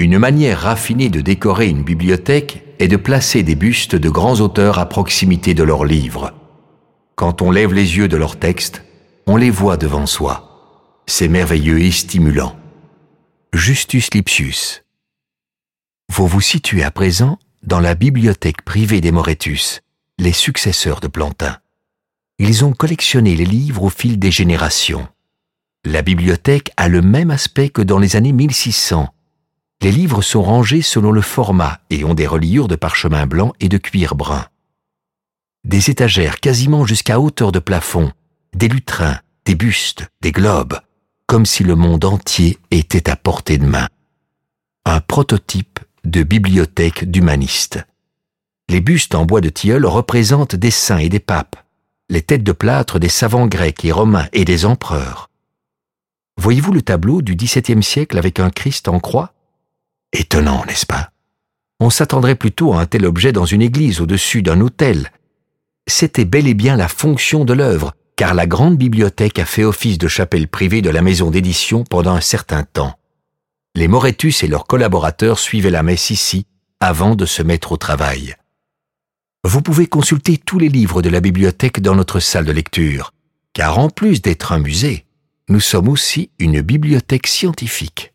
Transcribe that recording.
Une manière raffinée de décorer une bibliothèque est de placer des bustes de grands auteurs à proximité de leurs livres. Quand on lève les yeux de leurs textes, on les voit devant soi. C'est merveilleux et stimulant. Justus Lipsius. Vous vous situez à présent dans la bibliothèque privée des Moretus, les successeurs de Plantin. Ils ont collectionné les livres au fil des générations. La bibliothèque a le même aspect que dans les années 1600. Les livres sont rangés selon le format et ont des reliures de parchemin blanc et de cuir brun. Des étagères quasiment jusqu'à hauteur de plafond, des lutrins, des bustes, des globes, comme si le monde entier était à portée de main. Un prototype de bibliothèque d'humanistes. Les bustes en bois de tilleul représentent des saints et des papes, les têtes de plâtre des savants grecs et romains et des empereurs. Voyez-vous le tableau du XVIIe siècle avec un Christ en croix? Étonnant, n'est-ce pas? On s'attendrait plutôt à un tel objet dans une église au-dessus d'un autel. C'était bel et bien la fonction de l'œuvre, car la grande bibliothèque a fait office de chapelle privée de la maison d'édition pendant un certain temps. Les Moretus et leurs collaborateurs suivaient la messe ici avant de se mettre au travail. Vous pouvez consulter tous les livres de la bibliothèque dans notre salle de lecture, car en plus d'être un musée, nous sommes aussi une bibliothèque scientifique.